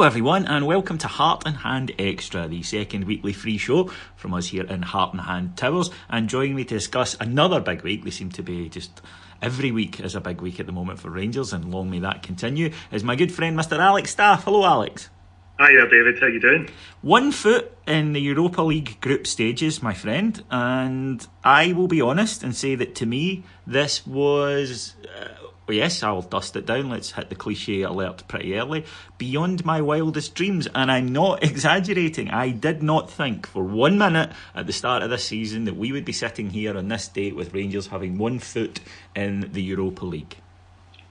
Hello, everyone, and welcome to Heart and Hand Extra, the second weekly free show from us here in Heart and Hand Towers. And joining me to discuss another big week, they seem to be just every week is a big week at the moment for Rangers, and long may that continue, is my good friend Mr. Alex Staff. Hello, Alex. Hi there, David. How you doing? One foot in the Europa League group stages, my friend, and I will be honest and say that to me, this was. Uh, Well, yes, I'll dust it down. Let's hit the cliche alert pretty early. Beyond my wildest dreams, and I'm not exaggerating. I did not think for one minute at the start of this season that we would be sitting here on this date with Rangers having one foot in the Europa League.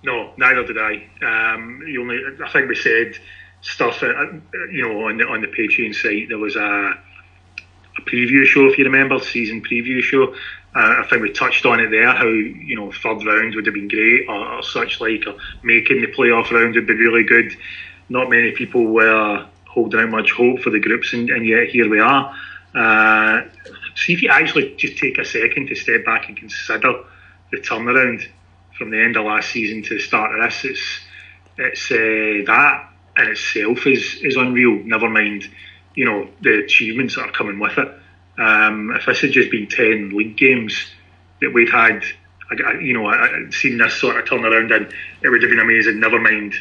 No, neither did I. Um, you only, I think we said stuff, uh, you know, on the on the Patreon site. There was a a preview show, if you remember, season preview show. Uh, I think we touched on it there, how you know third round would have been great, or, or such like, or making the playoff round would be really good. Not many people were holding out much hope for the groups, and, and yet here we are. Uh, see if you actually just take a second to step back and consider the turnaround from the end of last season to the start of this. It's it's uh, that in itself is is unreal. Never mind, you know, the achievements that are coming with it. Um, if this had just been 10 league games that we'd had, you know, I, seen this sort of turnaround and it would have been amazing. Never mind,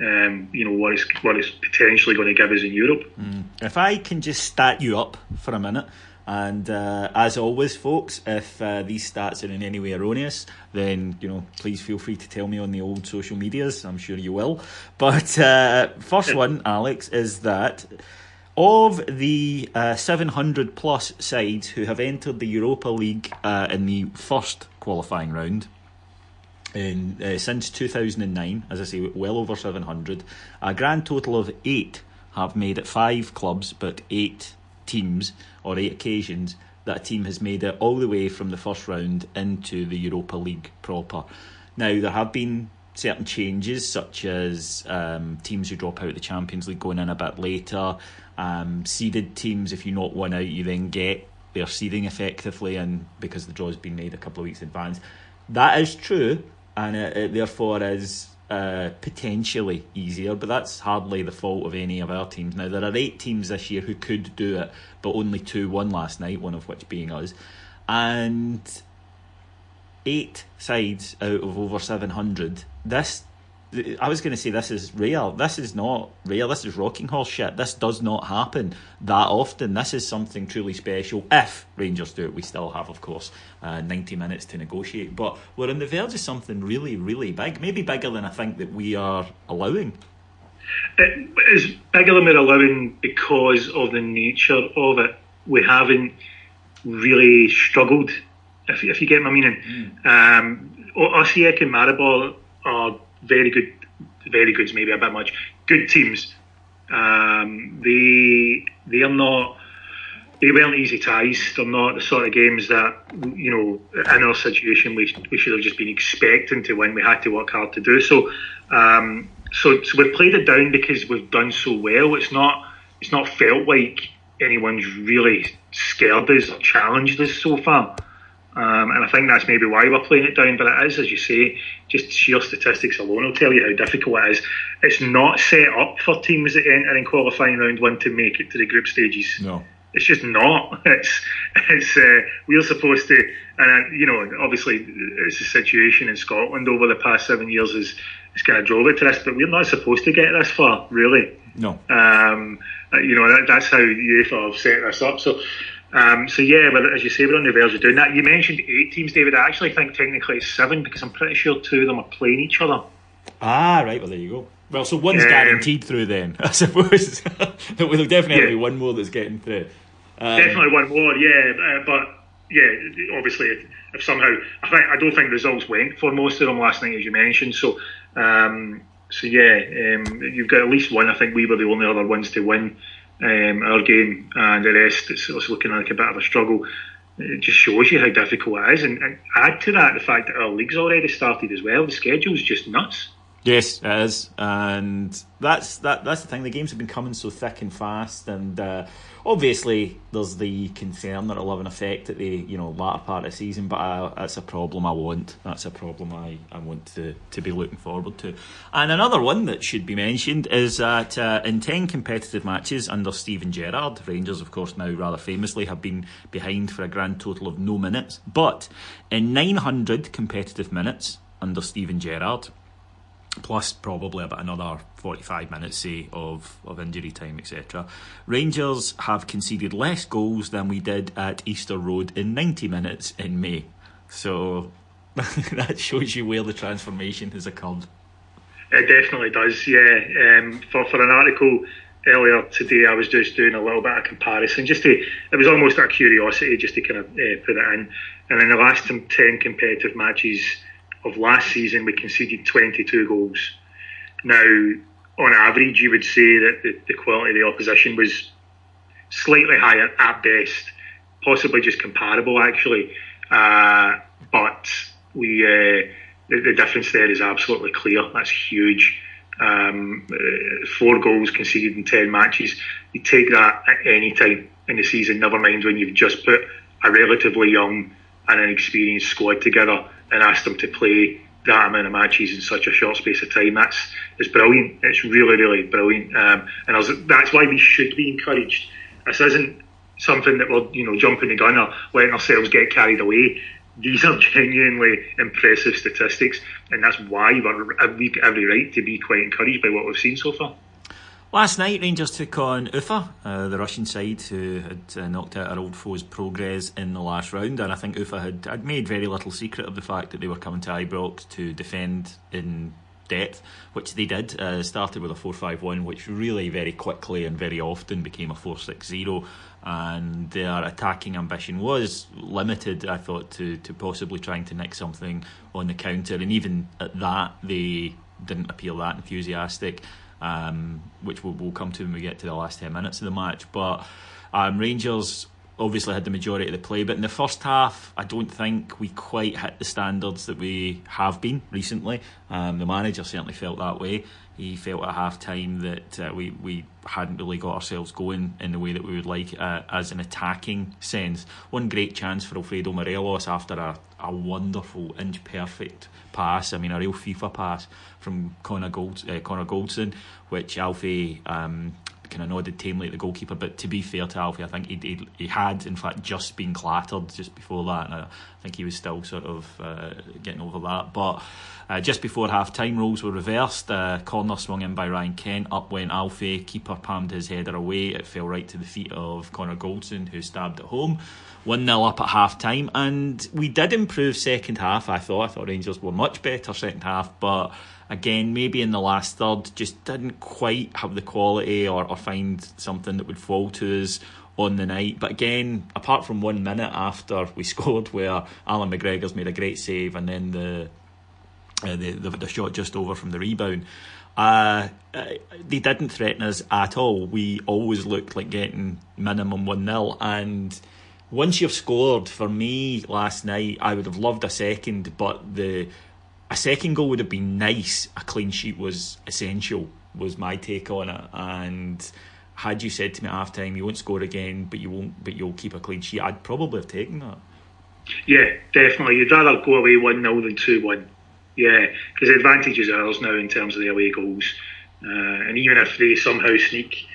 um, you know, what is what is potentially going to give us in Europe. Mm. If I can just stat you up for a minute. And uh, as always, folks, if uh, these stats are in any way erroneous, then you know, please feel free to tell me on the old social medias. I'm sure you will. But uh, first one, Alex, is that of the uh, 700 plus sides who have entered the Europa League uh, in the first qualifying round, in, uh, since 2009, as I say, well over 700, a grand total of eight have made it five clubs, but eight teams or eight occasions that a team has made it all the way from the first round into the Europa League proper. Now, there have been certain changes, such as um, teams who drop out of the Champions League going in a bit later, um, seeded teams, if you knock one out, you then get their seeding effectively, and because the draw's been made a couple of weeks in advance. That is true, and it, it therefore is uh, potentially easier, but that's hardly the fault of any of our teams. Now, there are eight teams this year who could do it, but only two won last night, one of which being us. And eight sides out of over 700. This I was going to say this is real. This is not real. This is rocking horse shit. This does not happen that often. This is something truly special. If Rangers do it, we still have, of course, uh, 90 minutes to negotiate. But we're on the verge of something really, really big. Maybe bigger than I think that we are allowing. It is bigger than we're allowing because of the nature of it. We haven't really struggled, if, if you get my meaning. Mm. Um, Osijek and Maribor are very good, very good's maybe a bit much. Good teams. Um, they they are not. They weren't easy ties. They're not the sort of games that you know in our situation we, we should have just been expecting to win. We had to work hard to do so. Um, so, so we've played it down because we've done so well. It's not it's not felt like anyone's really scared us or challenged us so far. Um, and I think that's maybe why we're playing it down. But it is, as you say, just sheer statistics alone will tell you how difficult it is. It's not set up for teams that enter in qualifying round one to make it to the group stages. No. It's just not. It's it's uh, we're supposed to, and uh, you know, obviously, it's a situation in Scotland over the past seven years is is kind of drove it to this, but we're not supposed to get this far, really. No. Um, uh, you know, that, that's how UEFA have set this up. So um, so yeah, well, as you say, we're on the verge of doing that. You mentioned eight teams, David. I actually think technically it's seven because I'm pretty sure two of them are playing each other. Ah, right. Well, there you go. Well, so one's um, guaranteed through then, I suppose. There'll definitely yeah. one more that's getting through. Um, definitely one more, yeah. Uh, but yeah, obviously, if, if, somehow I think I don't think results went for most of them last night, as you mentioned. So, um, so yeah, um, you've got at least one. I think we were the only other ones to win um, our game, and the rest it's, it's looking like a bit of a struggle. It just shows you how difficult it is, and, and add to that the fact that our league's already started as well. The schedule's just nuts. Yes, it is, and that's that. That's the thing. The games have been coming so thick and fast, and uh, obviously there's the concern that it'll have an effect at the you know latter part of the season. But I, that's a problem I want. That's a problem I, I want to to be looking forward to. And another one that should be mentioned is that uh, in ten competitive matches under Steven Gerrard, Rangers, of course, now rather famously have been behind for a grand total of no minutes. But in 900 competitive minutes under Steven Gerrard plus probably about another 45 minutes, say, of, of injury time, etc. Rangers have conceded less goals than we did at Easter Road in 90 minutes in May. So that shows you where the transformation has occurred. It definitely does, yeah. Um, for, for an article earlier today, I was just doing a little bit of comparison, just to, it was almost a curiosity just to kind of uh, put it in. And in the last 10 competitive matches, of last season, we conceded 22 goals. Now, on average, you would say that the, the quality of the opposition was slightly higher at best, possibly just comparable actually. Uh, but we uh, the, the, difference there is absolutely clear. That's huge. Um, uh, four goals conceded in ten matches. You take that at any time in the season. Never mind when you've just put a relatively young and an experienced squad together and asked them to play that amount of matches in such a short space of time. That's it's brilliant. It's really, really brilliant. Um, and was, that's why we should be encouraged. This isn't something that we're you know jumping the gun or letting ourselves get carried away. These are genuinely impressive statistics, and that's why we're every, every right to be quite encouraged by what we've seen so far. Last night, Rangers took on Ufa, uh, the Russian side, who had uh, knocked out our old foes Progrès in the last round. And I think Ufa had, had made very little secret of the fact that they were coming to Ibrox to defend in depth, which they did. Uh, started with a 4 5 1, which really very quickly and very often became a 4 6 0. And their attacking ambition was limited, I thought, to, to possibly trying to nick something on the counter. And even at that, they didn't appear that enthusiastic um, which we'll, we'll, come to when we get to the last 10 minutes of the match. But um, Rangers obviously had the majority of the play, but in the first half, I don't think we quite hit the standards that we have been recently. Um, the manager certainly felt that way. He felt at half time that uh, we, we hadn't really got ourselves going in the way that we would like uh, as an attacking sense. One great chance for Alfredo Morelos after a, a wonderful inch perfect pass. I mean, a real FIFA pass from Connor, Gold, uh, Connor Goldson, which Alfie um, kind of nodded tamely at the goalkeeper. But to be fair to Alfie, I think he, he, he had, in fact, just been clattered just before that. And I think he was still sort of uh, getting over that. But uh, just before half time, roles were reversed. Uh, corner swung in by Ryan Kent. Up went Alfie. Keeper palmed his header away. It fell right to the feet of Connor Goldson, who stabbed it home. 1 0 up at half time. And we did improve second half, I thought. I thought Rangers were much better second half. But again, maybe in the last third, just didn't quite have the quality or, or find something that would fall to us on the night. But again, apart from one minute after we scored, where Allan McGregor's made a great save, and then the uh, the, the, the shot just over from the rebound. Uh, uh, they didn't threaten us at all. We always looked like getting minimum 1 0. And once you've scored, for me last night, I would have loved a second, but the a second goal would have been nice. A clean sheet was essential, was my take on it. And had you said to me at half time, you won't score again, but you won't, but you'll keep a clean sheet, I'd probably have taken that. Yeah, definitely. You'd rather go away 1 0 than 2 1. Yeah, because the advantage is ours now in terms of the away goals. Uh, and even if they somehow sneak,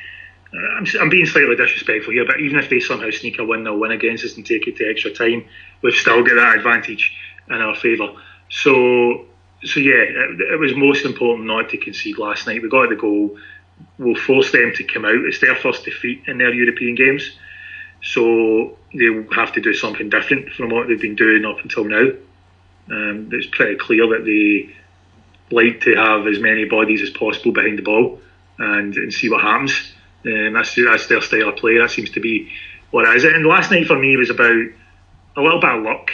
I'm, I'm, being slightly disrespectful here, but even if they somehow sneak a 1 0 win against us and take it to extra time, we've still got that advantage in our favour. So, so yeah, it, it, was most important not to concede last night. We got the goal. We'll force them to come out. It's their first defeat in their European games. So they'll have to do something different from what they've been doing up until now. Um, it's pretty clear that they like to have as many bodies as possible behind the ball and, and see what happens. Um, that's that's their style of play. That seems to be what it is. And last night for me was about a little bit of luck.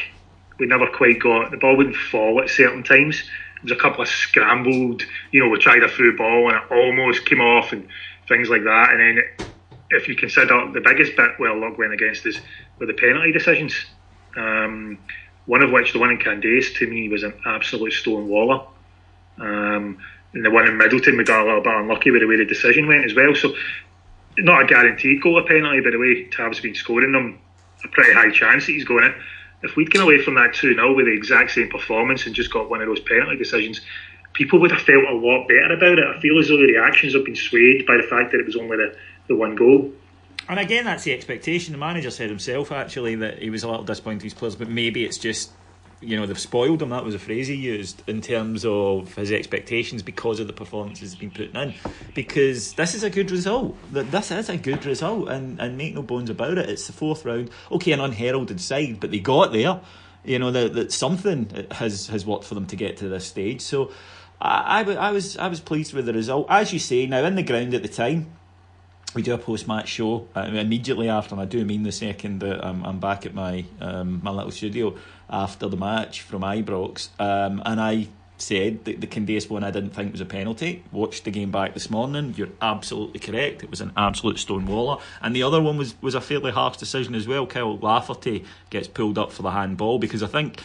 We never quite got the ball wouldn't fall at certain times. There was a couple of scrambled, you know, we tried a through ball and it almost came off and things like that. And then if you consider the biggest bit where luck went against us were the penalty decisions. Um, one of which, the one in Candeias, to me was an absolute stone waller. Um, and the one in Middleton, we got a little bit unlucky with the way the decision went as well. So, not a guaranteed goal or penalty, but the way Tav's been scoring them, a pretty high chance that he's going in. If we'd come away from that 2 0 with the exact same performance and just got one of those penalty decisions, people would have felt a lot better about it. I feel as though the reactions have been swayed by the fact that it was only the, the one goal. And again, that's the expectation. The manager said himself actually that he was a little disappointed with his players, but maybe it's just you know they've spoiled him. That was a phrase he used in terms of his expectations because of the performances he's been putting in. Because this is a good result. This is a good result, and and make no bones about it. It's the fourth round. Okay, an unheralded side, but they got there. You know that that something has has worked for them to get to this stage. So. I, I, I was I was pleased with the result. As you say, now in the ground at the time, we do a post match show uh, immediately after, and I do mean the second that I'm, I'm back at my um, my little studio after the match from Ibrox, um, and I said that the Candeias one I didn't think was a penalty. Watched the game back this morning. You're absolutely correct. It was an absolute stonewaller. And the other one was, was a fairly harsh decision as well. Kyle Lafferty gets pulled up for the handball because I think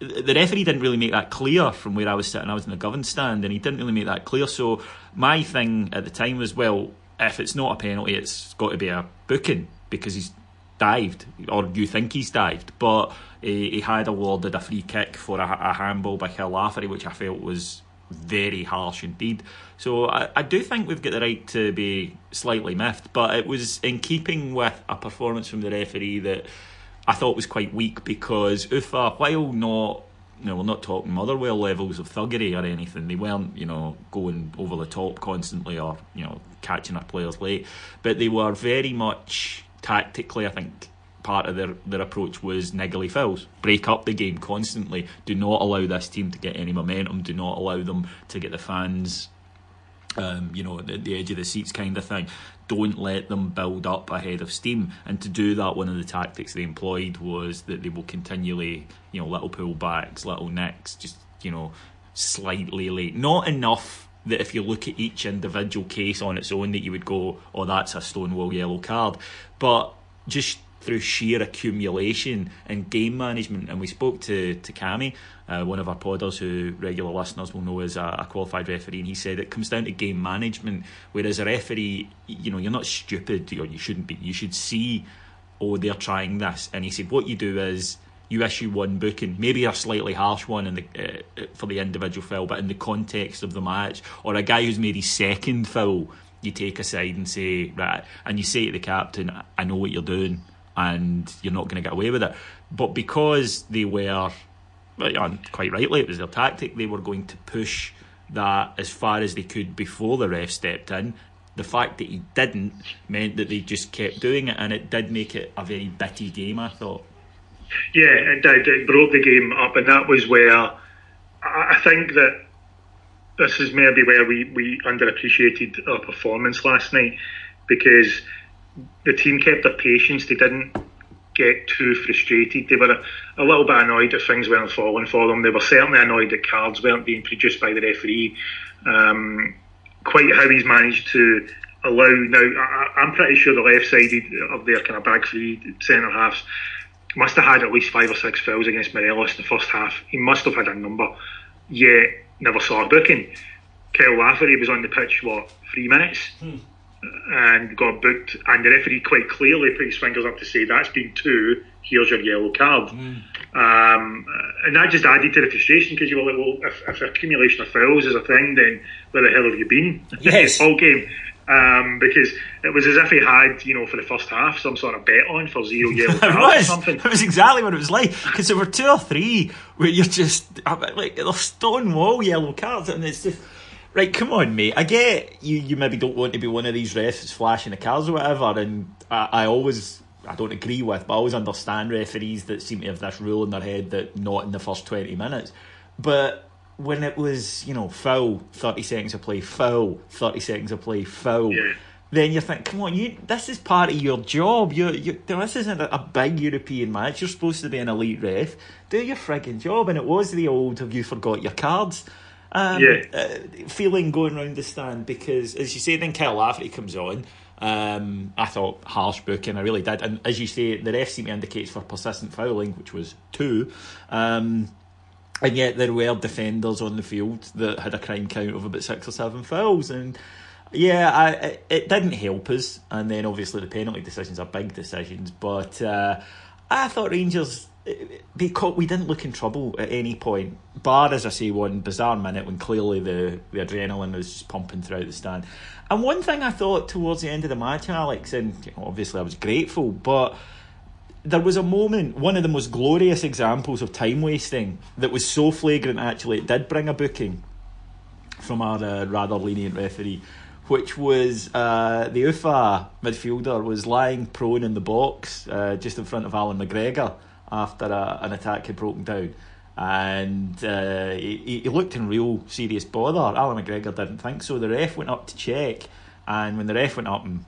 the referee didn't really make that clear from where I was sitting. I was in the Govan stand and he didn't really make that clear. So my thing at the time was, well, if it's not a penalty, it's got to be a booking because he's dived, or you think he's dived. But he, he had awarded a free kick for a, a handball by Kyle Lafferty, which I felt was very harsh indeed. So I, I do think we've got the right to be slightly miffed, but it was in keeping with a performance from the referee that I thought was quite weak because Ufa, uh, while not you know, we're not talking Motherwell levels of thuggery or anything. They weren't, you know, going over the top constantly or, you know, catching our players late. But they were very much tactically, I think, part of their, their approach was niggly fouls. Break up the game constantly. Do not allow this team to get any momentum. Do not allow them to get the fans, um, you know, at the, the edge of the seats kind of thing. Don't let them build up ahead of steam. And to do that, one of the tactics they employed was that they will continually, you know, little pullbacks, little nicks, just, you know, slightly late. Not enough that if you look at each individual case on its own, that you would go, oh, that's a stonewall yellow card. But just through sheer accumulation and game management, and we spoke to to Cami, uh, one of our podders who regular listeners will know as a, a, qualified referee, and he said it comes down to game management. Whereas a referee, you know, you're not stupid, or you shouldn't be. You should see, oh, they're trying this, and he said what you do is you issue one booking, maybe a slightly harsh one in the, uh, uh, for the individual foul, but in the context of the match, or a guy who's made his second foul, you take a side and say, right, and you say to the captain, I know what you're doing, and you're not going to get away with it. But because they were, and quite rightly, it was their tactic, they were going to push that as far as they could before the ref stepped in. The fact that he didn't meant that they just kept doing it, and it did make it a very bitty game, I thought. Yeah, it did. It broke the game up, and that was where I think that this is maybe where we, we underappreciated our performance last night because the team kept their patience. They didn't get too frustrated. They were a, a, little bit annoyed that things weren't falling for them. They were certainly annoyed that cards weren't being produced by the referee. Um, quite how he's managed to allow now. I, am pretty sure the left side of their kind of back three centre halves must have had at least five or six fouls against Morelos in the first half. He must have had a number, yet never saw a booking. Kyle Lafferty was on the pitch what three minutes. Hmm and got booked. And the referee quite clearly put his fingers up to say that's been two. Here's your yellow card. Mm. Um, and that just added to the frustration because you were like, well, if, if accumulation of fouls is a thing, then where the hell have you been? Yes. all game. Um, because it was as if he had, you know, for the first half, some sort of bet on for zero yellow cards or something. It was exactly what it was like. Because there were two or three where you're just like they're stone wall yellow cards, and it's just Right, come on, mate. I get you. You maybe don't want to be one of these refs flashing the cars or whatever, and I, I always I don't agree with, but I always understand referees that seem to have this rule in their head that not in the first twenty minutes. But when it was, you know, foul, thirty seconds of play, foul, thirty seconds of play, foul. Yeah. Then you think, come on, you. This is part of your job. You, you. This isn't a, a big European match. You're supposed to be an elite ref. Do your frigging job. And it was the old "Have you forgot your cards?" Um, yeah. uh, feeling going around the stand because, as you say, then Kyle Lafferty comes on. Um, I thought harsh booking, I really did. And as you say, the ref seemed to indicate for persistent fouling, which was two. Um, and yet there were defenders on the field that had a crime count of about six or seven fouls. And yeah, I, it, it didn't help us. And then obviously the penalty decisions are big decisions. But uh, I thought Rangers because we didn't look in trouble at any point, bar as I say one bizarre minute when clearly the, the adrenaline was just pumping throughout the stand. And one thing I thought towards the end of the match, Alex, and obviously I was grateful, but there was a moment, one of the most glorious examples of time wasting that was so flagrant. Actually, it did bring a booking from our uh, rather lenient referee. Which was uh, the UFA midfielder was lying prone in the box uh, just in front of Allan McGregor, after a, an attack had broken down. And uh, he, he looked in real serious bother. Allan McGregor didn't think so. The ref went up to check, and when the ref went up and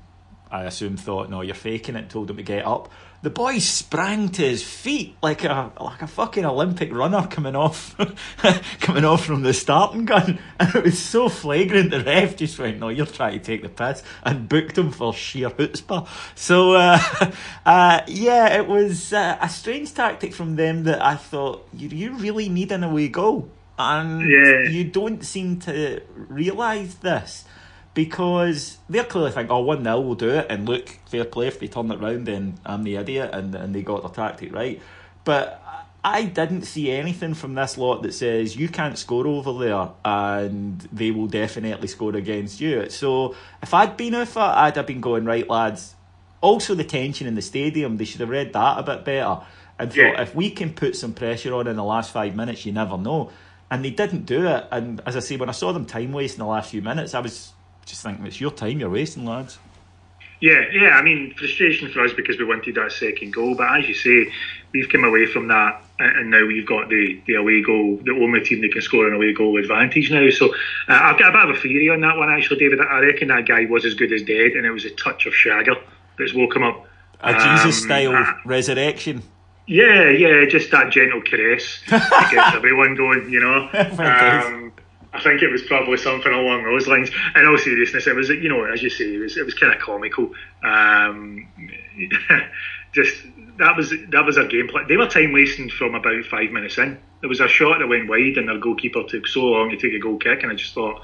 I assume thought, no, you're faking it, told him to get up. The boy sprang to his feet like a like a fucking Olympic runner coming off coming off from the starting gun. And it was so flagrant the ref just went, No, you're trying to take the piss and booked him for sheer chutzpah. So uh, uh, yeah, it was uh, a strange tactic from them that I thought, you, you really need an away goal. And yeah. you don't seem to realise this because they're clearly thinking, oh, 1 0 will do it, and look, fair play, if they turn it round, then I'm the idiot, and, and they got their tactic right. But I didn't see anything from this lot that says you can't score over there and they will definitely score against you. So if I'd been it, I'd have been going, right, lads. Also, the tension in the stadium, they should have read that a bit better and thought, yeah. if we can put some pressure on in the last five minutes, you never know. And they didn't do it. And as I say, when I saw them time waste in the last few minutes, I was just thinking it's your time you're wasting, lads. Yeah, yeah. I mean, frustration for us because we wanted that second goal, but as you say, we've come away from that, and now we've got the, the away goal, the only team that can score an away goal advantage now. So uh, I've got a bit of a theory on that one, actually, David. I reckon that guy was as good as dead, and it was a touch of Shagger that's woke him up. A Jesus style um, uh, resurrection. Yeah, yeah, just that gentle caress that gets everyone going, you know. um, I think it was probably something along those lines. In all seriousness, it was you know as you say, it was it was kind of comical. Um, just that was that was a gameplay. They were time wasting from about five minutes in. There was a shot that went wide, and their goalkeeper took so long to take a goal kick, and I just thought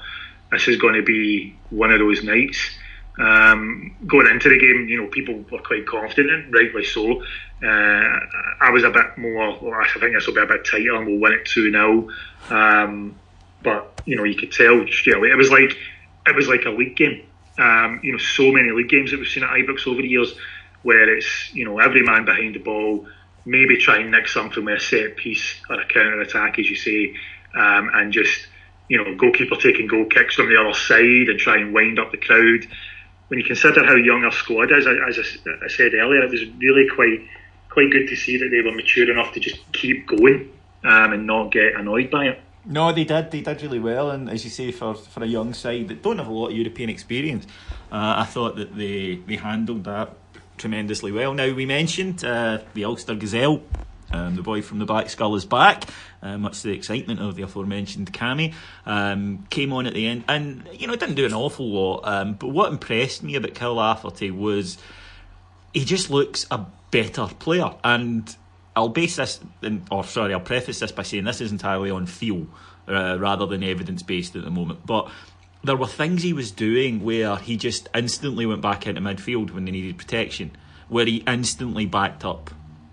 this is going to be one of those nights. Um, going into the game, you know, people were quite confident, and rightly so. Uh, I was a bit more. Well, I think this will be a bit tighter, and we'll win it two 0 um, but you know you could tell straight away it was like it was like a league game. Um, you know, so many league games that we've seen at Ibrox over the years, where it's you know every man behind the ball, maybe try and nick something with a set piece or a counter attack, as you say, um, and just you know goalkeeper taking goal kicks from the other side and try and wind up the crowd. When you consider how young our squad is, as I said earlier, it was really quite quite good to see that they were mature enough to just keep going um, and not get annoyed by it. No, they did. They did really well, and as you say, for, for a young side that don't have a lot of European experience, uh, I thought that they they handled that tremendously well. Now we mentioned uh, the Ulster Gazelle. Um, the boy from the back Skull is back, uh, much to the excitement of the aforementioned Cammy. Um, came on at the end, and you know didn't do an awful lot. Um, but what impressed me about Kyle Lafferty was he just looks a better player. And I'll base this, in, or sorry, I'll preface this by saying this is entirely on feel uh, rather than evidence based at the moment. But there were things he was doing where he just instantly went back into midfield when they needed protection, where he instantly backed up,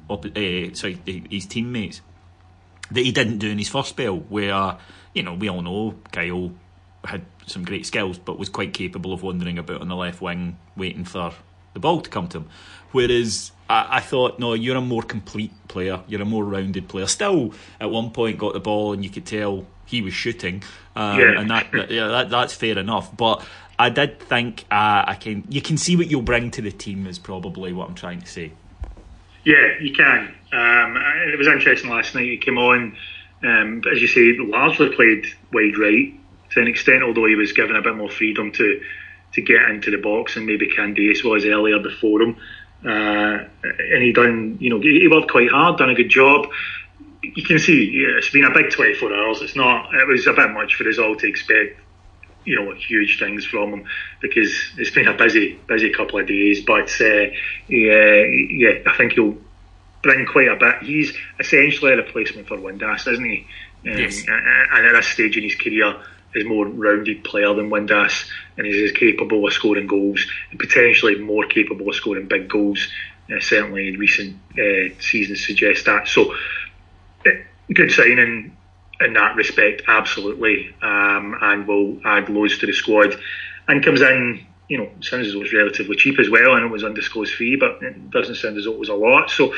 up uh, sorry, his teammates that he didn't do in his first spell, where you know we all know Kyle had some great skills, but was quite capable of wandering about on the left wing, waiting for the ball to come to him. Whereas I, I, thought, no, you're a more complete player, you're a more rounded player. Still, at one point, got the ball and you could tell he was shooting, um, yeah. and that, that, yeah, that, that's fair enough. But I did think uh, I can, you can see what you'll bring to the team is probably what I'm trying to say. Yeah, you can. Um, it was interesting last night. He came on, um, as you say, largely played wide right to an extent, although he was given a bit more freedom to to get into the box and maybe Candeias was earlier before him. Uh, and he done, you know, he worked quite hard, done a good job. You can see yeah, it's been a big 24 hours. It's not. It was a bit much for us all to expect, you know, huge things from him because it's been a busy, busy couple of days. But uh, yeah, yeah, I think he'll bring quite a bit. He's essentially a replacement for Windass, isn't he? Um, yes. And at this stage in his career, is more rounded player than Windass and is as capable of scoring goals and potentially more capable of scoring big goals. Uh, certainly, recent uh, seasons suggest that. So, uh, good signing in that respect, absolutely, um, and will add loads to the squad. And comes in, you know, sounds as though it's relatively cheap as well. and it was undisclosed fee, but it doesn't sound as though it was a lot. So,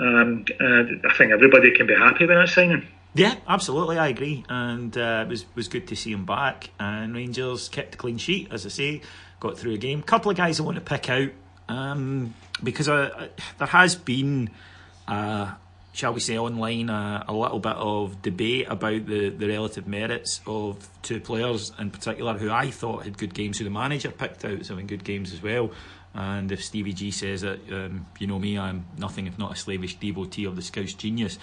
um, uh, I think everybody can be happy with that signing. Yeah, absolutely, I agree, and uh, it was was good to see him back. And Rangers kept a clean sheet, as I say, got through a game. Couple of guys I want to pick out um, because uh, there has been, uh, shall we say, online uh, a little bit of debate about the, the relative merits of two players in particular who I thought had good games, who the manager picked out as having good games as well. And if Stevie G says it, um, you know me, I'm nothing if not a slavish devotee of the Scouse genius.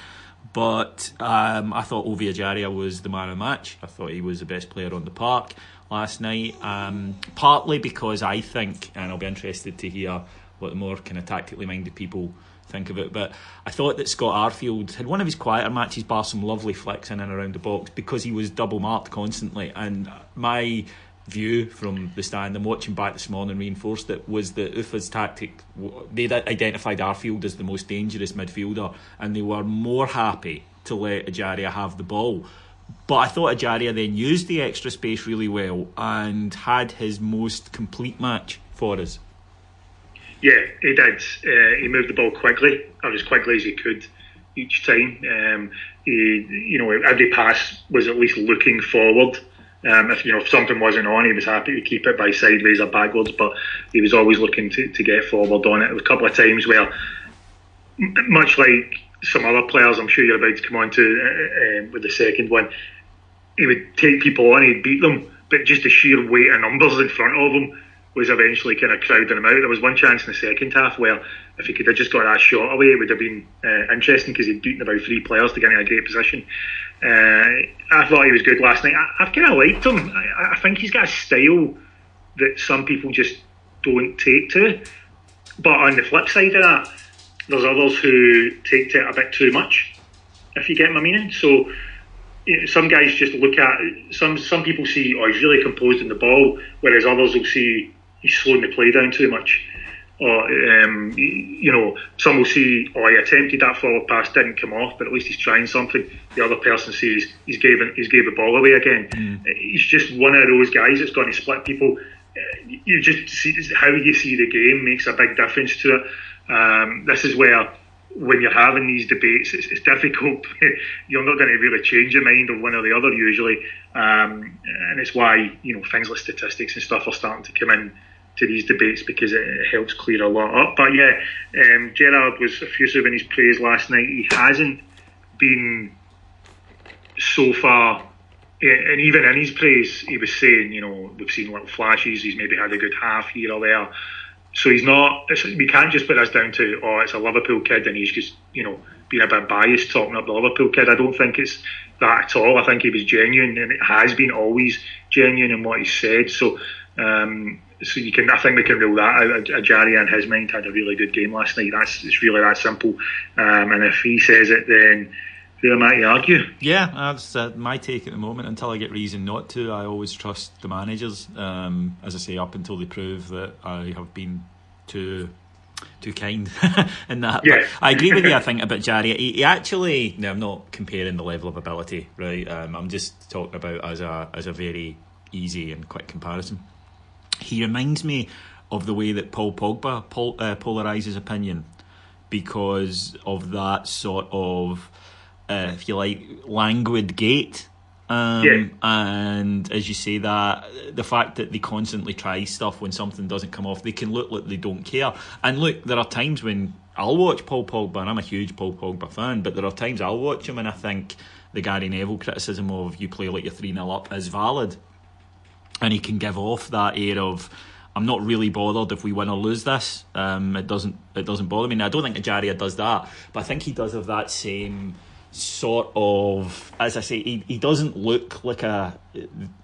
But um, I thought Ovie Ejaria was the man of the match. I thought he was the best player on the park last night. Um, partly because I think, and I'll be interested to hear what the more kind of tactically minded people think of it. But I thought that Scott Arfield had one of his quieter matches, bar some lovely flicks in and around the box because he was double marked constantly. And my view from the stand. And watching back this morning reinforced it was that Ufa's tactic they identified Arfield as the most dangerous midfielder and they were more happy to let Ejaria have the ball. But I thought Ejaria then used the extra space really well and had his most complete match for us. Yeah he did. Uh, he moved the ball quickly or as quickly as he could each time. Um, he, you know every pass was at least looking forward um, if you know if something wasn't on, he was happy to keep it by sideways or backwards, but he was always looking to, to get forward on it. There was a couple of times where, much like some other players, I'm sure you're about to come on to uh, uh, with the second one, he would take people on, he'd beat them, but just the sheer weight of numbers in front of him was eventually kind of crowding him out. There was one chance in the second half where if he could have just got that shot away, it would have been uh, interesting because he'd beaten about three players to get in a great position. Uh, I thought he was good last night. I, have kind of liked him. I, I, think he's got a style that some people just don't take to. But on the flip side of that, there's others who take to it a bit too much. If you get my meaning, so you know, some guys just look at some. Some people see, oh, he's really composed in the ball, whereas others will see he's slowing the play down too much or um, you know, some will see, oh, he attempted that forward pass, didn't come off, but at least he's trying something. The other person sees he's gave he's gave the ball away again. Mm. He's just one of those guys that's going to split people. Uh, you just see how you see the game makes a big difference to it. Um, this is where when you're having these debates, it's, it's difficult. you're not going to really change your mind of one or the other usually, um, and it's why you know things like statistics and stuff are starting to come in to these debates because it, helps clear a lot up. But yeah, um, Gerrard was effusive in his praise last night. He hasn't been so far, and even in his praise, he was saying, you know, we've seen little flashes. He's maybe had a good half here or there. So he's not. we can't just put this down to oh, it's a Liverpool kid and he's just you know being a bit biased talking up the Liverpool kid. I don't think it's that at all. I think he was genuine and it has been always genuine in what he said. So. Um, so you can, I think we can rule that out. Ejaria in his mind had a really good game last night. That's it's really that simple. Um, and if he says it, then who am I to argue? Yeah, that's uh, my take at the moment. Until I get reason not to, I always trust the managers. Um, as I say, up until they prove that I have been too too kind in that. Yeah. I agree with you. I think about Jari. He, he, actually. No, I'm not comparing the level of ability, right? Um, I'm just talking about as a as a very easy and quick comparison. He reminds me of the way that Paul Pogba pol- uh, polarizes opinion because of that sort of uh, if you like, languid gait. Um, yeah. And as you say that, the fact that they constantly try stuff when something doesn't come off, they can look like they don't care. And look, there are times when I'll watch Paul Pogba, and I'm a huge Paul Pogba fan, but there are times I'll watch him and I think the Gary Neville criticism of you play like you're 3 0 up is valid. And he can give off that air of, I'm not really bothered if we win or lose this. Um, it doesn't it doesn't bother me. Now, I don't think Ejaria does that, but I think he does have that same sort of, as I say, he, he doesn't look like a,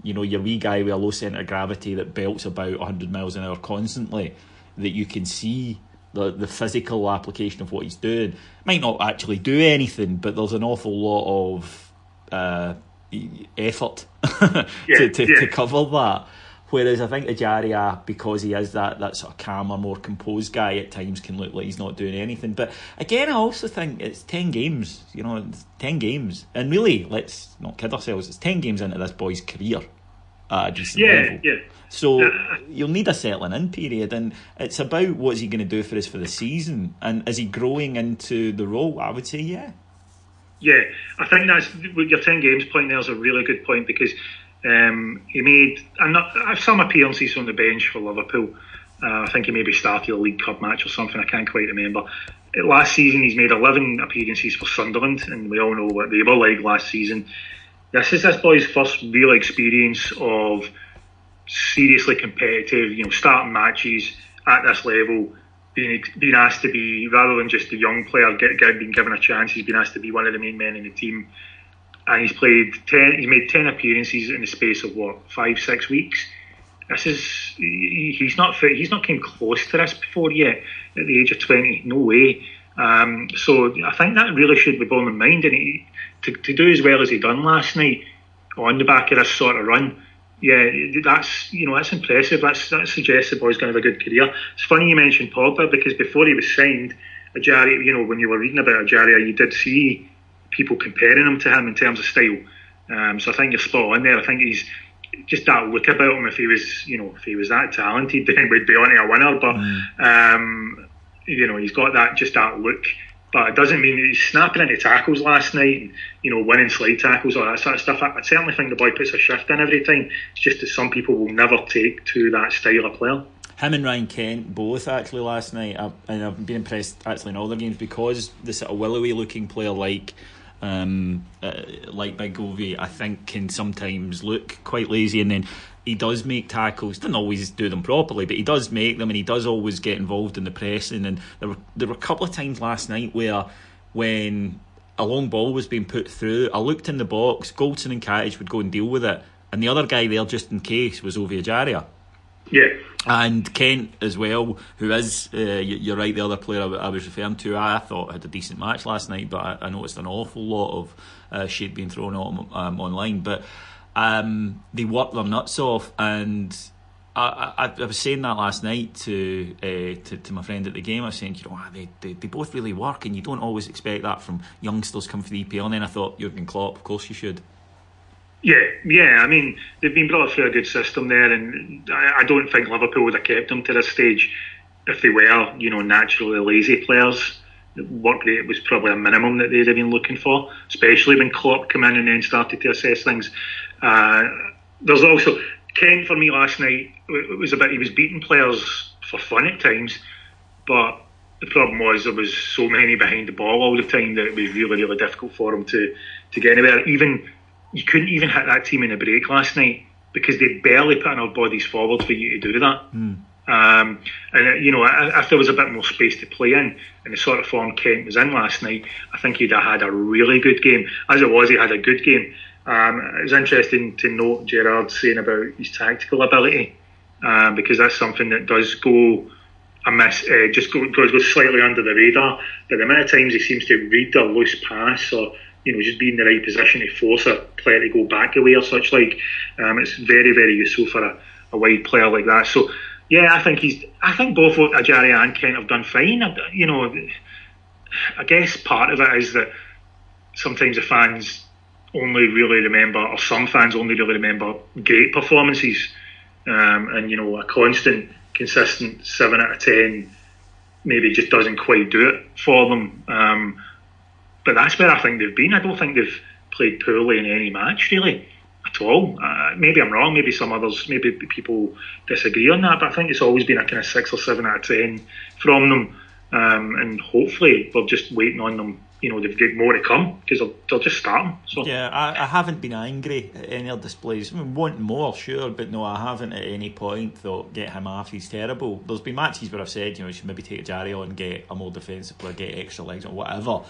you know, your wee guy with a low centre of gravity that belts about 100 miles an hour constantly, that you can see the, the physical application of what he's doing. Might not actually do anything, but there's an awful lot of uh, effort yeah, to, to, yeah. to cover that. Whereas I think Ejaria, because he is that, that sort of calmer, more composed guy, at times can look like he's not doing anything. But again, I also think it's 10 games, you know, 10 games. And really, let's not kid ourselves, it's 10 games into this boy's career at a decent yeah, level. Yeah. So you'll need a settling in period. And it's about what's he going to do for us for the season. And is he growing into the role? I would say, yeah. Yeah, I think that's your 10 games point there is a really good point because um, he made some appearances on the bench for Liverpool. Uh, I think he maybe started a League Cup match or something. I can't quite remember. Last season, he's made 11 appearances for Sunderland, and we all know what they were like last season. This is this boy's first real experience of seriously competitive, you know, starting matches at this level, being being asked to be rather than just a young player get, get being given a chance. He's been asked to be one of the main men in the team and he's played ten. He's made ten appearances in the space of what five, six weeks. This is he's not he's not came close to this before yet at the age of twenty. No way. Um, so I think that really should be borne in mind. And he, to, to do as well as he done last night on the back of this sort of run, yeah, that's you know that's impressive. That's that suggests the boy's going to have a good career. It's funny you mentioned Pogba because before he was signed, Ejaria, you know, when you were reading about Ejaria, you did see people comparing him to him in terms of style. Um, so I think you're spot on there. I think he's just that look about him. If he was, you know, if he was that talented, then we'd be on a winner. But mm. um, you know, he's got that just that look. But it doesn't mean he's snapping into tackles last night, and, you know, winning slide tackles, all that sort of stuff. I, I certainly think the boy puts a shift in every time. It's just that some people will never take to that style of player him and Ryan Kent both actually last night, I've, and I've been impressed actually in all their games because the sort of willowy looking player like um, uh, like Big Govey, I think can sometimes look quite lazy, and then he does make tackles. Doesn't always do them properly, but he does make them, and he does always get involved in the pressing. And there were there were a couple of times last night where when a long ball was being put through, I looked in the box. Goldson and Katic would go and deal with it, and the other guy there, just in case, was Ovie Ejaria. Yeah. And Kent as well, who is, uh, you're right, the other player I was referring to, I thought had a decent match last night, but I, noticed an awful lot of uh, shit being thrown on, um, online. But um, they work their nuts off, and I, I, I, was saying that last night to, uh, to, to my friend at the game. I was saying, you know, ah, they, they, they both really work, and you don't always expect that from youngsters coming for the EPL. And then I thought, Jurgen Klopp, of course you should. Yeah, yeah. I mean, they've been brought through a good system there, and I, I don't think Liverpool would have kept them to this stage if they were, you know, naturally lazy players. Work rate was probably a minimum that they'd have been looking for, especially when Klopp came in and then started to assess things. Uh, there's also Kent for me last night. It was about he was beating players for fun at times, but the problem was there was so many behind the ball all the time that it was really, really difficult for him to to get anywhere. Even you couldn't even hit that team in a break last night because they barely put enough bodies forward for you to do that. Mm. Um, and uh, you know, if there was a bit more space to play in, and the sort of form Kent was in last night, I think he'd have had a really good game. As it was, he had a good game. Um, it was interesting to note Gerrard saying about his tactical ability, um, because that's something that does go amiss, uh, just go, goes, slightly under the radar. But the amount of times he seems to read a loose pass or you know just be in the right position to force a player to go back away or such like, um, it's very very useful for a, a wide player like that. So yeah, I think he's. I think both Ejaria and Kent have done fine. You know, I guess part of it is that sometimes the fans only really remember, or some fans only really remember great performances, um, and you know a constant, consistent seven out of ten maybe just doesn't quite do it for them. Um, but that's where I think they've been. I don't think they've played poorly in any match really at all. Uh, maybe I'm wrong. Maybe some others, maybe people disagree on that. But I think it's always been a kind of six or seven out of ten from them, um, and hopefully we're just waiting on them you know they've got more to come because they'll, they'll just start them. So yeah, I, I haven't been angry at any of displays. I mean, want more, sure, but no, I haven't at any point thought get him off. He's terrible. There's been matches where I've said you know you should maybe take Jarry on, get a more defensive player, get extra legs or whatever.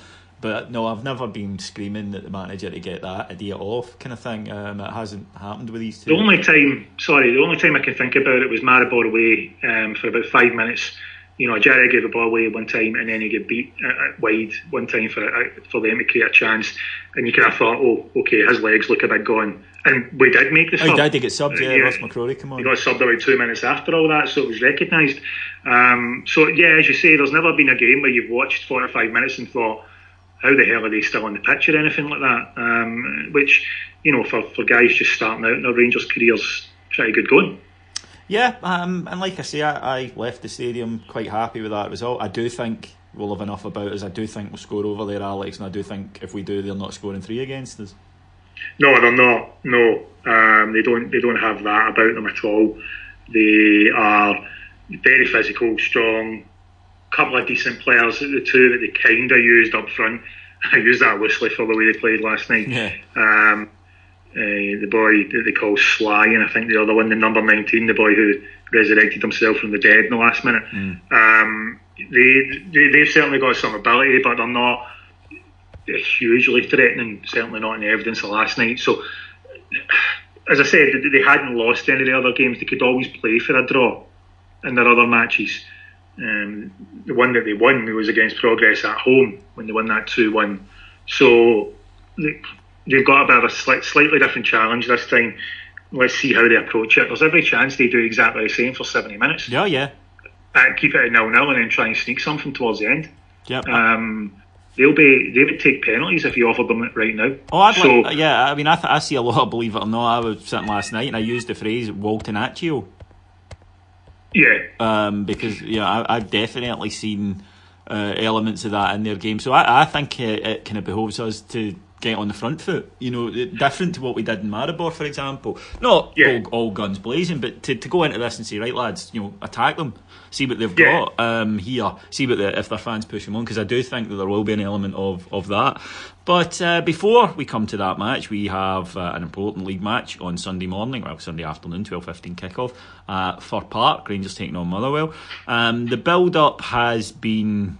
But no, I've never been screaming at the manager to get that idea off, kind of thing. Um, it hasn't happened with these two. The only time, sorry, the only time I can think about it was Maribor away um, for about five minutes you know, Jerry gave the ball away one time and then he get beat uh, wide one time for uh, for them to create a chance. And you kind of thought, oh, okay, his legs look a bit gone. And we did make the sub. Oh, he did get subbed, yeah, yeah. Ross McCrorie come on. He got subbed about two minutes after all that, so it was recognised. Um, so, yeah, as you say, there's never been a game where you've watched four or five minutes and thought, how the hell are they still on the pitch or anything like that? Um, which, you know, for, for guys just starting out in their Rangers careers, pretty good going. Yeah, um, and like I say, I, I, left the stadium quite happy with that result. I do think we'll have enough about us. I do think we'll score over there, Alex, and I do think if we do, they're not scoring three against us. No, they're not. No, um, they don't. They don't have that about them at all. They are very physical, strong. Couple of decent players. The two that they kind of used up front. I used that loosely for the way they played last night. Yeah. Um, uh, the boy that they call Sly, and I think the other one, the number 19, the boy who resurrected himself from the dead in the last minute. Mm. Um, they, they, they've certainly got some ability, but they're not hugely threatening, certainly not in the evidence of last night. So, as I said, they hadn't lost any of the other games. They could always play for a draw in their other matches. Um, the one that they won was against Progrès at home when they won that 2 1. So, they've got a bit of a slightly different challenge this time. Let's see how they approach it. There's every chance they do exactly the same for 70 minutes. Yeah, yeah. Uh, keep it at nil nil and then try and sneak something towards the end. Yep. Um, they'll be they would take penalties if you offered them it right now. Oh, I'd so, like, yeah. I mean, I, th- I see a lot. Believe it or not, I was sitting last night and I used the phrase "Waltonaccio." Yeah. Um, because yeah, I, I've definitely seen uh, elements of that in their game. So I, I think it, it kind of behoves us to get on the front foot. You know, different to what we did in Maribor, for example. Not yeah. all, all, guns blazing, but to, to go into this and say, right, lads, you know, attack them, see what they've yeah. got um, here, see what the, if their fans push them on, because I do think that there will be an element of, of that. But uh, before we come to that match, we have uh, an important league match on Sunday morning, well, Sunday afternoon, 12.15 kickoff, uh, Fir Park, Rangers taking on Motherwell. Um, the build-up has been,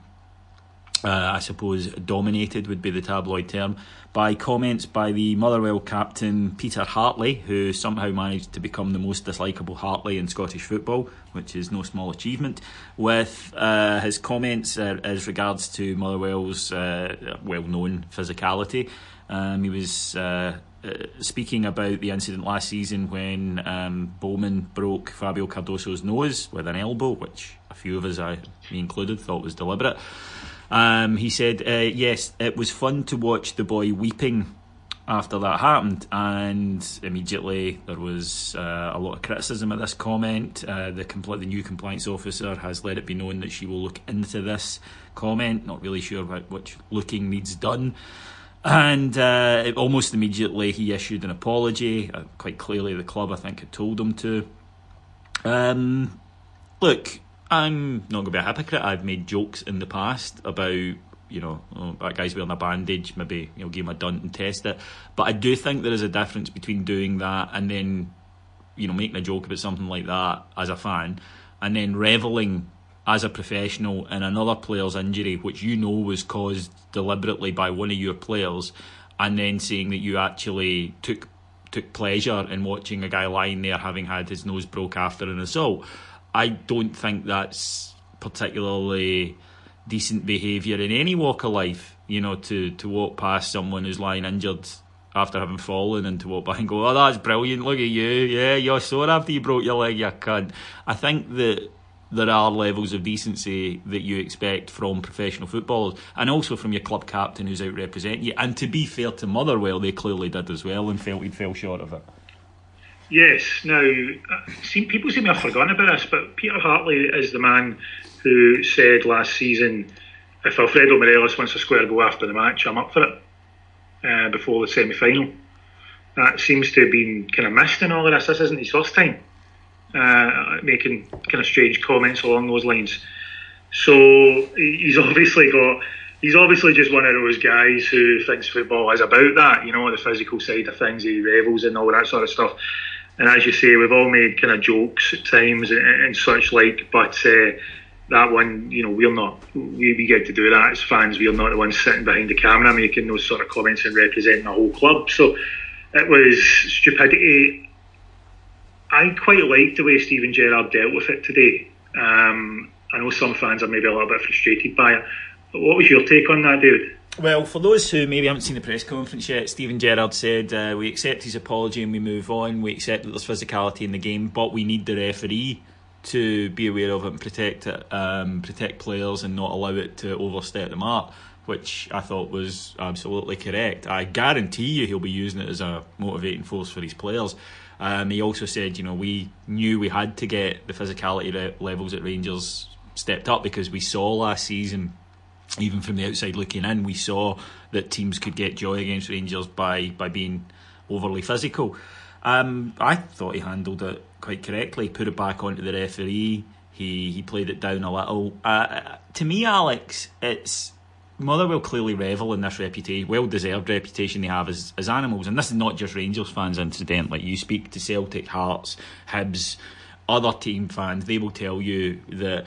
uh, I suppose, dominated would be the tabloid term by comments by the Motherwell captain Peter Hartley, who somehow managed to become the most dislikable Hartley in Scottish football, which is no small achievement, with uh, his comments uh, as regards to Motherwell's uh, well known physicality. Um, he was uh, uh, speaking about the incident last season when um, Bowman broke Fabio Cardoso's nose with an elbow, which a few of us, I, me included, thought was deliberate. Um, he said, uh, yes, it was fun to watch the boy weeping after that happened, and immediately there was uh, a lot of criticism of this comment. Uh, the, compl- the new compliance officer has let it be known that she will look into this comment. Not really sure about which looking needs done. And uh, almost immediately he issued an apology. Uh, quite clearly, the club, I think, had told him to. Um, look, I'm not going to be a hypocrite. I've made jokes in the past about you know, oh, that guy's wearing a bandage, maybe you know, give him a dunt and test it. But I do think there is a difference between doing that and then, you know, making a joke about something like that as a fan, and then reveling as a professional in another player's injury, which you know was caused deliberately by one of your players, and then saying that you actually took took pleasure in watching a guy lying there having had his nose broke after an assault. I don't think that's particularly decent behaviour in any walk of life. You know, to to walk past someone who's lying injured after having fallen and to walk by and go, "Oh, that's brilliant! Look at you! Yeah, you're sore after you broke your leg, you cunt." I think that there are levels of decency that you expect from professional footballers and also from your club captain who's out representing you. And to be fair to Motherwell, they clearly did as well and felt he fell short of it. Yes, now, uh, see, people seem to have forgotten about this, but Peter Hartley is the man who said last season if Alfredo Morelos wants a square go after the match, I'm up for it uh, before the semi final. That seems to have been kind of missed in all of this. This isn't his first time uh, making kind of strange comments along those lines. So he's obviously got. He's obviously just one of those guys who thinks football is about that, you know, the physical side of things. He revels in all that sort of stuff. And as you say, we've all made kind of jokes at times and, and such like, but uh, that one, you know, we're not, we, we get to do that as fans. We're not the ones sitting behind the camera making those sort of comments and representing the whole club. So it was stupidity I quite liked the way Steven Gerrard dealt with it today. Um, I know some fans are maybe a little bit frustrated by it. What was your take on that, David? Well, for those who maybe haven't seen the press conference yet, Steven Gerrard said, uh, We accept his apology and we move on. We accept that there's physicality in the game, but we need the referee to be aware of it and protect it, um, protect players and not allow it to overstep the mark, which I thought was absolutely correct. I guarantee you he'll be using it as a motivating force for his players. Um, he also said, you know, we knew we had to get the physicality levels at Rangers stepped up because we saw last season, even from the outside looking in, we saw that teams could get joy against Rangers by by being overly physical. Um, I thought he handled it quite correctly. Put it back onto the referee. He he played it down a little. Uh, to me, Alex, it's Motherwell clearly revel in this reputation, well deserved reputation they have as, as animals. And this is not just Rangers fans, incidentally. You speak to Celtic, Hearts, Hibs, other team fans, they will tell you that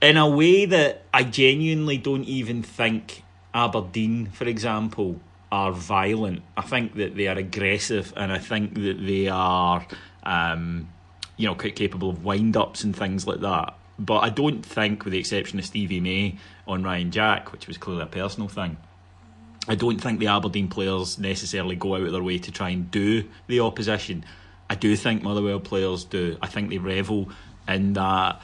in a way that I genuinely don't even think Aberdeen, for example, are violent. I think that they are aggressive and I think that they are, um, you know, quite capable of wind ups and things like that. But I don't think, with the exception of Stevie May on Ryan Jack, which was clearly a personal thing, I don't think the Aberdeen players necessarily go out of their way to try and do the opposition. I do think Motherwell players do. I think they revel in that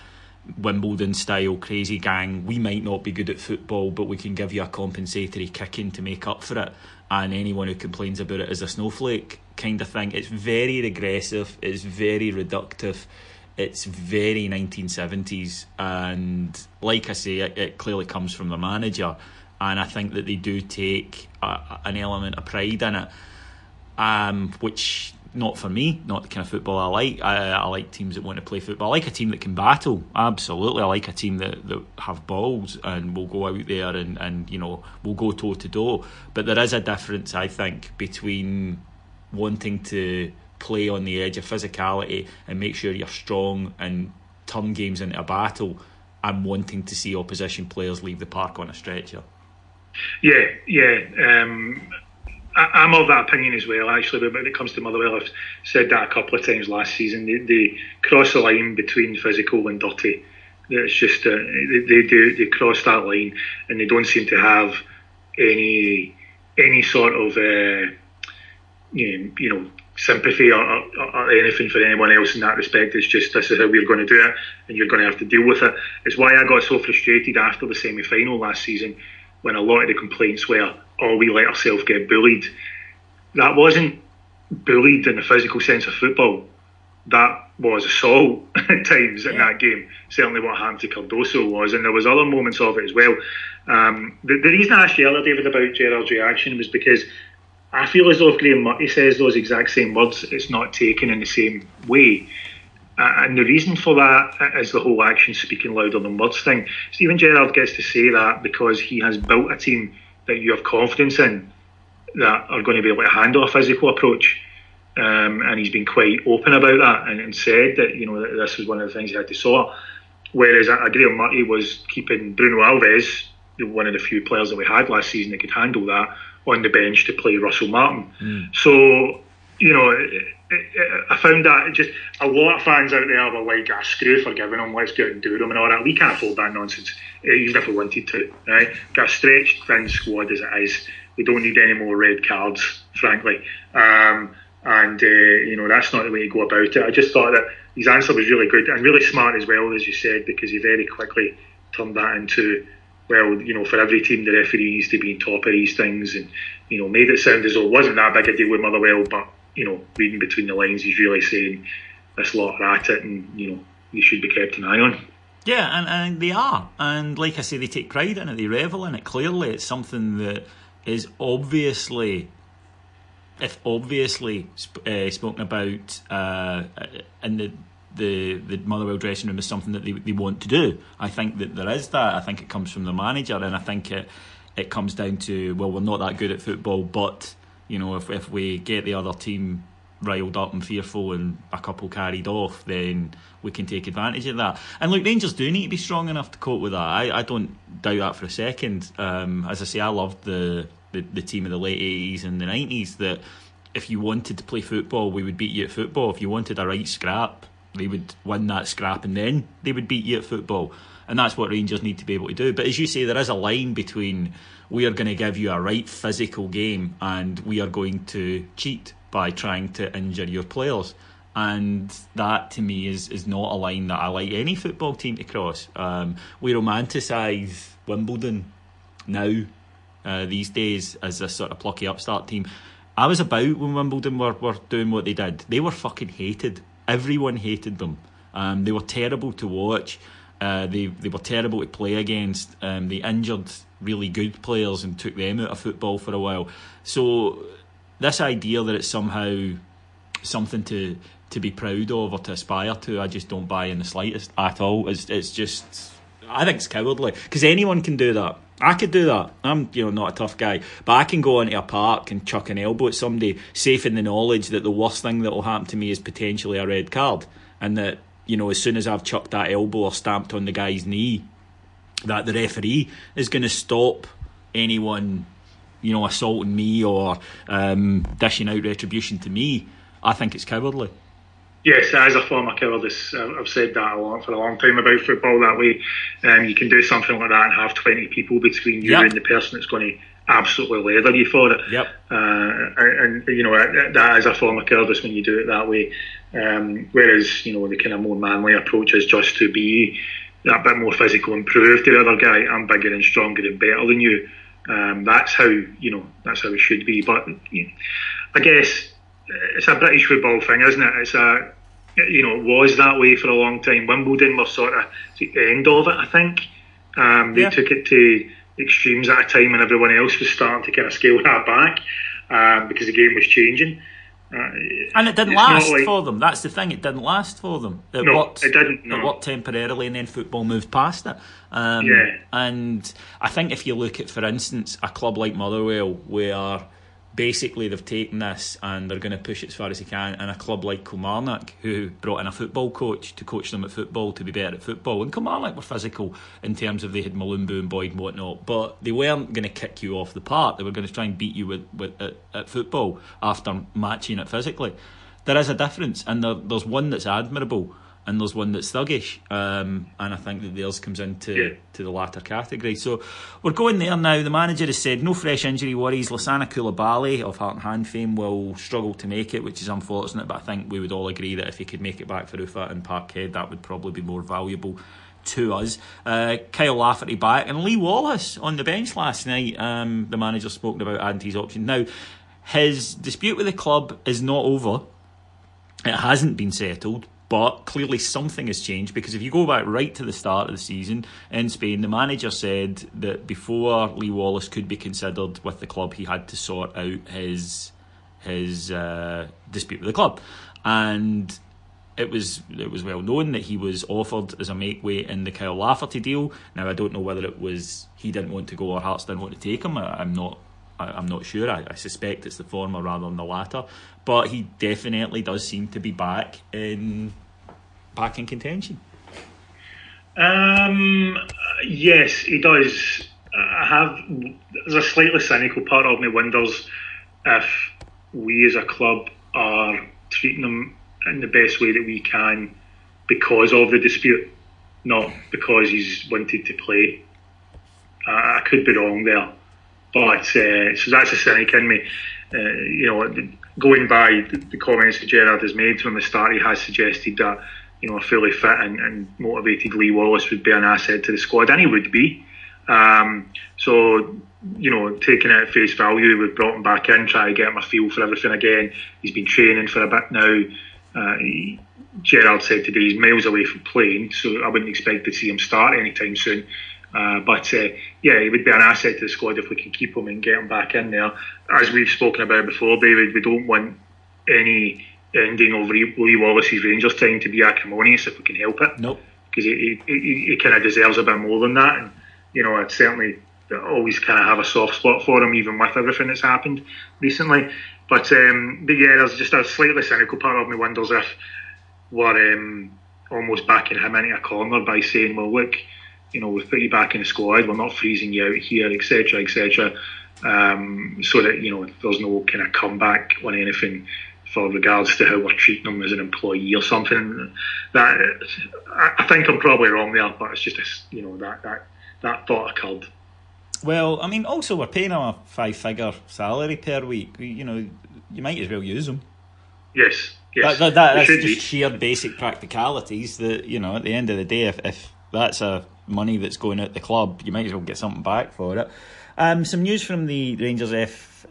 Wimbledon style crazy gang. We might not be good at football, but we can give you a compensatory kicking to make up for it. And anyone who complains about it is a snowflake kind of thing. It's very regressive, it's very reductive it's very 1970s, and like I say, it, it clearly comes from the manager, and I think that they do take a, an element of pride in it, um, which not for me, not the kind of football I like. I, I, like teams that want to play football. I like a team that can battle. Absolutely, I like a team that, that have balls and will go out there and, and you know will go toe to toe. But there is a difference, I think, between wanting to play on the edge of physicality and make sure you're strong and turn games into a battle and wanting to see opposition players leave the park on a stretcher. Yeah, yeah. Um, I, am of that opinion as well, actually, but when it comes to Motherwell, I've said that a couple of times last season. They, they cross the line between physical and dirty. It's just uh, they, they do they cross that line, and they don't seem to have any any sort of uh, you know, you know sympathy or, or, or, anything for anyone else in that respect. It's just this is how we're going to do it, and you're going to have to deal with it. It's why I got so frustrated after the semi final last season when a lot of the complaints were, "Oh, we let ourselves get bullied." That wasn't bullied in the physical sense of football. That was assault at times in that game. Certainly, what happened to Cardoso was, and there was other moments of it as well. Um, the, the reason I asked you earlier, David, about Gerrard's reaction was because I feel as though if Graeme Murty says those exact same words, it's not taken in the same way. Uh, and the reason for that is the whole action speaking louder than words thing. Steven Gerrard gets to say that because he has built a team that you have confidence in that are going to be able to handle a physical approach. Um, and he's been quite open about that and, and, said that you know that this was one of the things he had to sort. Whereas uh, Graeme Murty was keeping Bruno Alves, one of the few players that we had last season that could handle that, on the bench to play Russell Martin. Mm. So, you know, I found that just a lot of fans out there were like, ah, screw for giving him, let's go and do them and all that. We can't afford that nonsense, eh, even if we wanted to, right? Got a stretched thin squad as it is. We don't need any more red cards, frankly. Um, and, uh, you know, that's not the way to go about it. I just thought that his answer was really good and really smart as well, as you said, because he very quickly turned that into, well, you know, for every team, the referee needs to be on top of these things and, you know, made it sound as though it wasn't that big a deal with Motherwell, but, you know, reading between the lines, he's really saying this lot are at it and, you know, you should be kept an eye on. Yeah, and, and they are. And like I say, they take pride in it, they revel in it. Clearly, it's something that is obviously if obviously uh, spoken about uh, in the the the Motherwell dressing room is something that they, they want to do. I think that there is that. I think it comes from the manager, and I think it it comes down to well, we're not that good at football, but you know, if if we get the other team riled up and fearful and a couple carried off, then we can take advantage of that. And look, Rangers do need to be strong enough to cope with that. I, I don't doubt that for a second. Um, as I say, I loved the the, the team of the late 80s and the 90s that if you wanted to play football, we would beat you at football. If you wanted a right scrap, they would win that scrap and then they would beat you at football. And that's what Rangers need to be able to do. But as you say, there is a line between we are going to give you a right physical game and we are going to cheat by trying to injure your players. And that to me is, is not a line that I like any football team to cross. Um, we romanticise Wimbledon now uh, these days as a sort of plucky upstart team. I was about when Wimbledon were, were doing what they did. They were fucking hated. Everyone hated them. Um, they were terrible to watch. Uh, they they were terrible to play against. Um, they injured really good players and took them out of football for a while. So this idea that it's somehow something to to be proud of or to aspire to, I just don't buy in the slightest at all. It's it's just I think it's cowardly because anyone can do that. I could do that. I'm, you know, not a tough guy, but I can go into a park and chuck an elbow at somebody, safe in the knowledge that the worst thing that will happen to me is potentially a red card, and that you know, as soon as I've chucked that elbow or stamped on the guy's knee, that the referee is going to stop anyone, you know, assaulting me or um, dishing out retribution to me. I think it's cowardly. Yes, as a former cowardice, I've said that a lot for a long time about football. That way, um, you can do something like that and have twenty people between you yep. and the person that's going to absolutely leather you for it. Yep. Uh, and, and, you know that is a form of cowardice when you do it that way. Um, whereas you know the kind of more manly approach is just to be that bit more physical and prove to the other guy I'm bigger and stronger and better than you. Um, that's how you know that's how it should be. But you know, I guess it's a British football thing, isn't it? It's a you know it was that way for a long time. Wimbledon was sort of the end of it. I think um, they yeah. took it to extremes at a time when everyone else was starting to kind of scale that back um, because the game was changing. Uh, and it didn't last like, for them. That's the thing. It didn't last for them. It no, worked, it didn't. No. It worked temporarily, and then football moved past it. Um, yeah. And I think if you look at, for instance, a club like Motherwell, where basically they've taken this and they're going to push it as far as they can. And a club like Kilmarnock, who brought in a football coach to coach them at football to be better at football, and Kilmarnock were physical in terms of they had Mulumbu and Boyd and whatnot, but they weren't going to kick you off the park. They were going to try and beat you with, with at, at football after matching it physically. There is a difference, and there, there's one that's admirable and there's one that's thuggish. Um, and I think that theirs comes into yeah. to the latter category. So we're going there now. The manager has said no fresh injury worries. Lassana Coulibaly of Heart and Hand fame will struggle to make it, which is unfortunate. But I think we would all agree that if he could make it back for Ufa and Parkhead, that would probably be more valuable to us. Uh, Kyle Lafferty back and Lee Wallace on the bench last night. Um, the manager spoke about adding his option. Now, his dispute with the club is not over. It hasn't been settled, but clearly something has changed because if you go back right to the start of the season in Spain, the manager said that before Lee Wallace could be considered with the club, he had to sort out his his uh, dispute with the club, and it was it was well known that he was offered as a make weight in the Kyle Lafferty deal. Now I don't know whether it was he didn't want to go or Hearts didn't want to take him. I, am not I, am not sure. I, I, suspect it's the former rather than the latter. But he definitely does seem to be back in back in contention. Um, yes, he does. I have. There's a slightly cynical part of me wonders if we as a club are treating him in the best way that we can because of the dispute, not because he's wanted to play. I could be wrong there, but uh, so that's a cynic in me. Uh, you know, going by the comments that Gerrard has made from the start, he has suggested that you know a fully fit and, and motivated Lee Wallace would be an asset to the squad, and he would be. Um, so, you know, taking it at face value, we've brought him back in, try to get him a feel for everything again. He's been training for a bit now. Uh, he, said today he's miles away from playing, so I wouldn't expect to see him start anytime soon. Uh, but uh, yeah, he would be an asset to the squad if we can keep him and get him back in there. As we've spoken about before, David, we don't want any ending of Lee Wallace's Rangers time to be acrimonious if we can help it. Nope. Because he, he, he, he kind of deserves a bit more than that. And, you know, I'd certainly always kind of have a soft spot for him, even with everything that's happened recently. But, um, but yeah, there's just a slightly cynical part of me wonders if we're um, almost backing him into a corner by saying, well, look, you know, we've put you back in the squad, we're not freezing you out here, etc., etc. Um, so that, you know, there's no kind of comeback on anything for regards to how we're treating him as an employee or something. That I think I'm probably wrong there, but it's just a, you know that that that thought occurred. Well, I mean, also we're paying them a five-figure salary per week. You know, you might as well use them. Yes, yes. That, that, that's just sheer basic practicalities. That you know, at the end of the day, if, if that's a money that's going out the club, you might as well get something back for it. Um, some news from the Rangers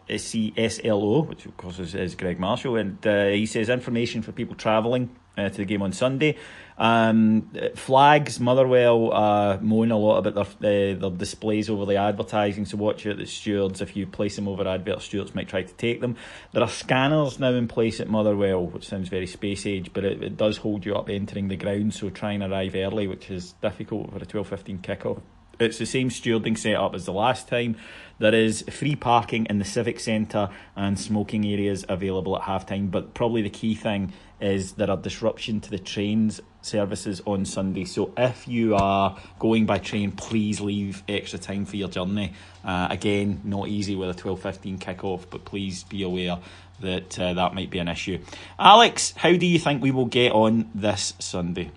FCSLO, which of course is, is Greg Marshall, and uh, he says information for people travelling uh, to the game on Sunday. Um, flags, Motherwell uh, moan a lot about their, uh, their displays over the advertising, so watch out the stewards. If you place them over adverts, stewards might try to take them. There are scanners now in place at Motherwell, which sounds very space age, but it, it does hold you up entering the ground, so try and arrive early, which is difficult for a 12.15 kickoff. It's the same stewarding setup as the last time. There is free parking in the Civic Centre and smoking areas available at halftime. But probably the key thing is there are disruption to the trains services on Sunday. So if you are going by train, please leave extra time for your journey. Uh, again, not easy with a twelve fifteen kick-off, but please be aware that uh, that might be an issue. Alex, how do you think we will get on this Sunday?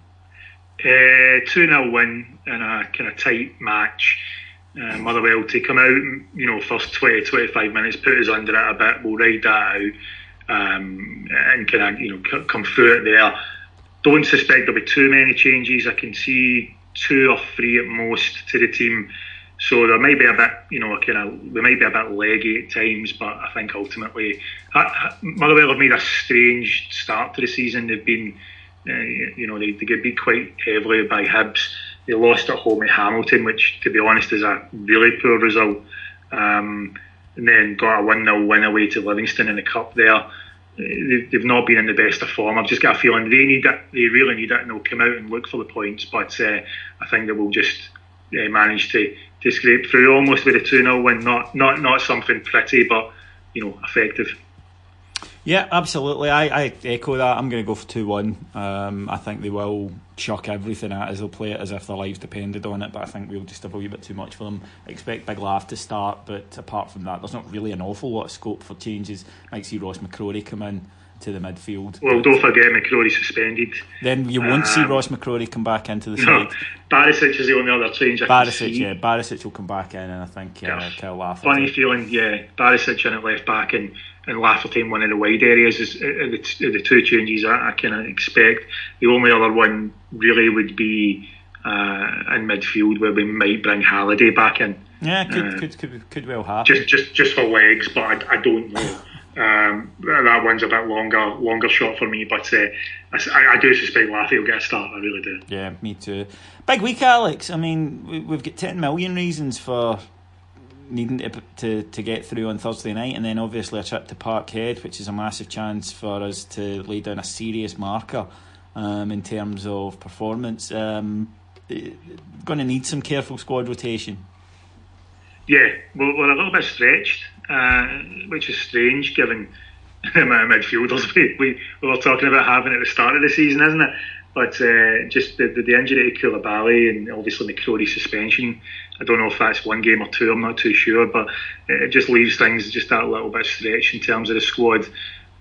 Uh, 2 0 win in a kind of tight match. Uh, Motherwell to come out, you know, first 20, 25 minutes, put us under it a bit, we'll ride that out um, and kind of, you know, come through it there. Don't suspect there'll be too many changes. I can see two or three at most to the team. So there might be a bit, you know, kind of, we might be a bit leggy at times, but I think ultimately, Motherwell have made a strange start to the season. They've been uh, you know, they, they get beat quite heavily by Hibs. They lost at home at Hamilton, which, to be honest, is a really poor result. Um, and then got a 1 0 win away to Livingston in the Cup there. Uh, they've not been in the best of form. I've just got a feeling they need it. They really need it, and they'll come out and look for the points. But uh, I think they will just uh, manage to, to scrape through almost with a 2 0 win. Not not not something pretty, but you know, effective. Yeah, absolutely. I, I echo that. I'm going to go for 2 1. Um, I think they will chuck everything at us. They'll play it as if their lives depended on it, but I think we'll just have a wee bit too much for them. I expect Big Laugh to start, but apart from that, there's not really an awful lot of scope for changes. Might see Ross McCrorie come in to the midfield. Well, don't forget McCrorie suspended. Then you won't um, see Ross McCrorie come back into the no, side. Barisic is the only other change I Barisic, yeah, Barisic will come back in, and I think uh, Kyle Lafferty. Funny feeling, yeah. Barisic in at left back and and Lafferty in one of the wide areas is uh, the, the two changes I, I kind of expect. The only other one really would be uh, in midfield where we might bring Halliday back in. Yeah, could uh, could, could could well happen. Just just just for legs, but I, I don't know. Um, that one's a bit longer, longer shot for me, but uh, I, I, do suspect Laffy will get a start. I really do. Yeah, me too. Big week, Alex. I mean, we've got ten million reasons for needing to, to, to get through on Thursday night, and then obviously a trip to Parkhead, which is a massive chance for us to lay down a serious marker um, in terms of performance. Um, eh, going to need some careful squad rotation. Yeah, we're, we're a little bit stretched, uh, which is strange given the of midfielders we, we, we were talking about having at the start of the season, isn't it? But uh, just the, the, the, injury to Coulibaly and obviously McCrorie suspension, I don't know if that's one game or two, I'm not too sure, but it just leaves things just that little bit stretched in terms of the squad.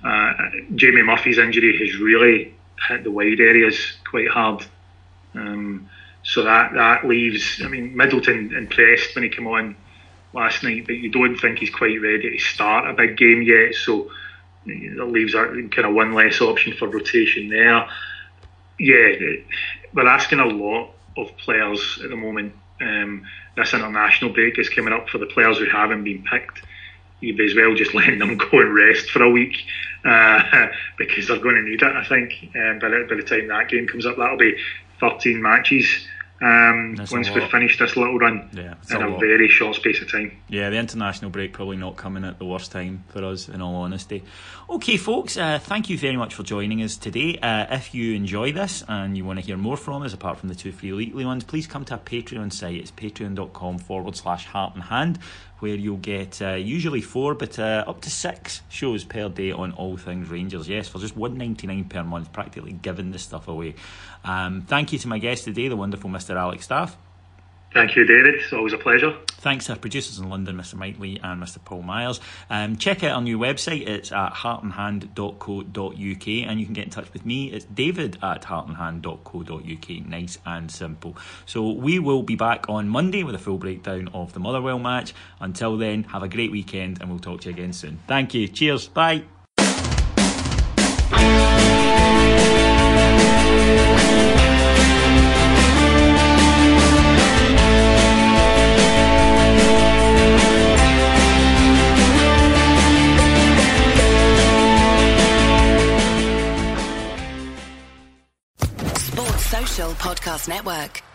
Uh, Jamie Murphy's injury has really hit the wide areas quite hard. Um, so that, that leaves, I mean, Middleton impressed when he came on last night, but you don't think he's quite ready to start a big game yet. So that leaves kind of one less option for rotation there yeah, we're asking a lot of players at the moment. Um, this international break is coming up for the players who haven't been picked. You'd as well just letting them go and rest for a week uh, because they're going to need it. I think um, by, the, by the time that game comes up, that'll be 13 matches um, once we finish this little run yeah, in a, a very short space of time. Yeah, the international break probably not coming at the worst time for us, in all honesty. Okay, folks, uh, thank you very much for joining us today. Uh, if you enjoy this and you want to hear more from us, apart from the two free weekly ones, please come to our Patreon site. It's patreon.com forward slash heart and hand where you'll get uh, usually four, but uh, up to six shows per day on all things Rangers. Yes, for just one ninety nine per month, practically giving the stuff away. Um, thank you to my guest today, the wonderful Mr. Alex Staff. Thank you, David. It's always a pleasure. Thanks to our producers in London, Mr. Mike Lee and Mr. Paul Myers. Um, check out our new website. It's at heartandhand.co.uk and you can get in touch with me. It's david at heartandhand.co.uk. Nice and simple. So we will be back on Monday with a full breakdown of the Motherwell match. Until then, have a great weekend and we'll talk to you again soon. Thank you. Cheers. Bye. Podcast Network.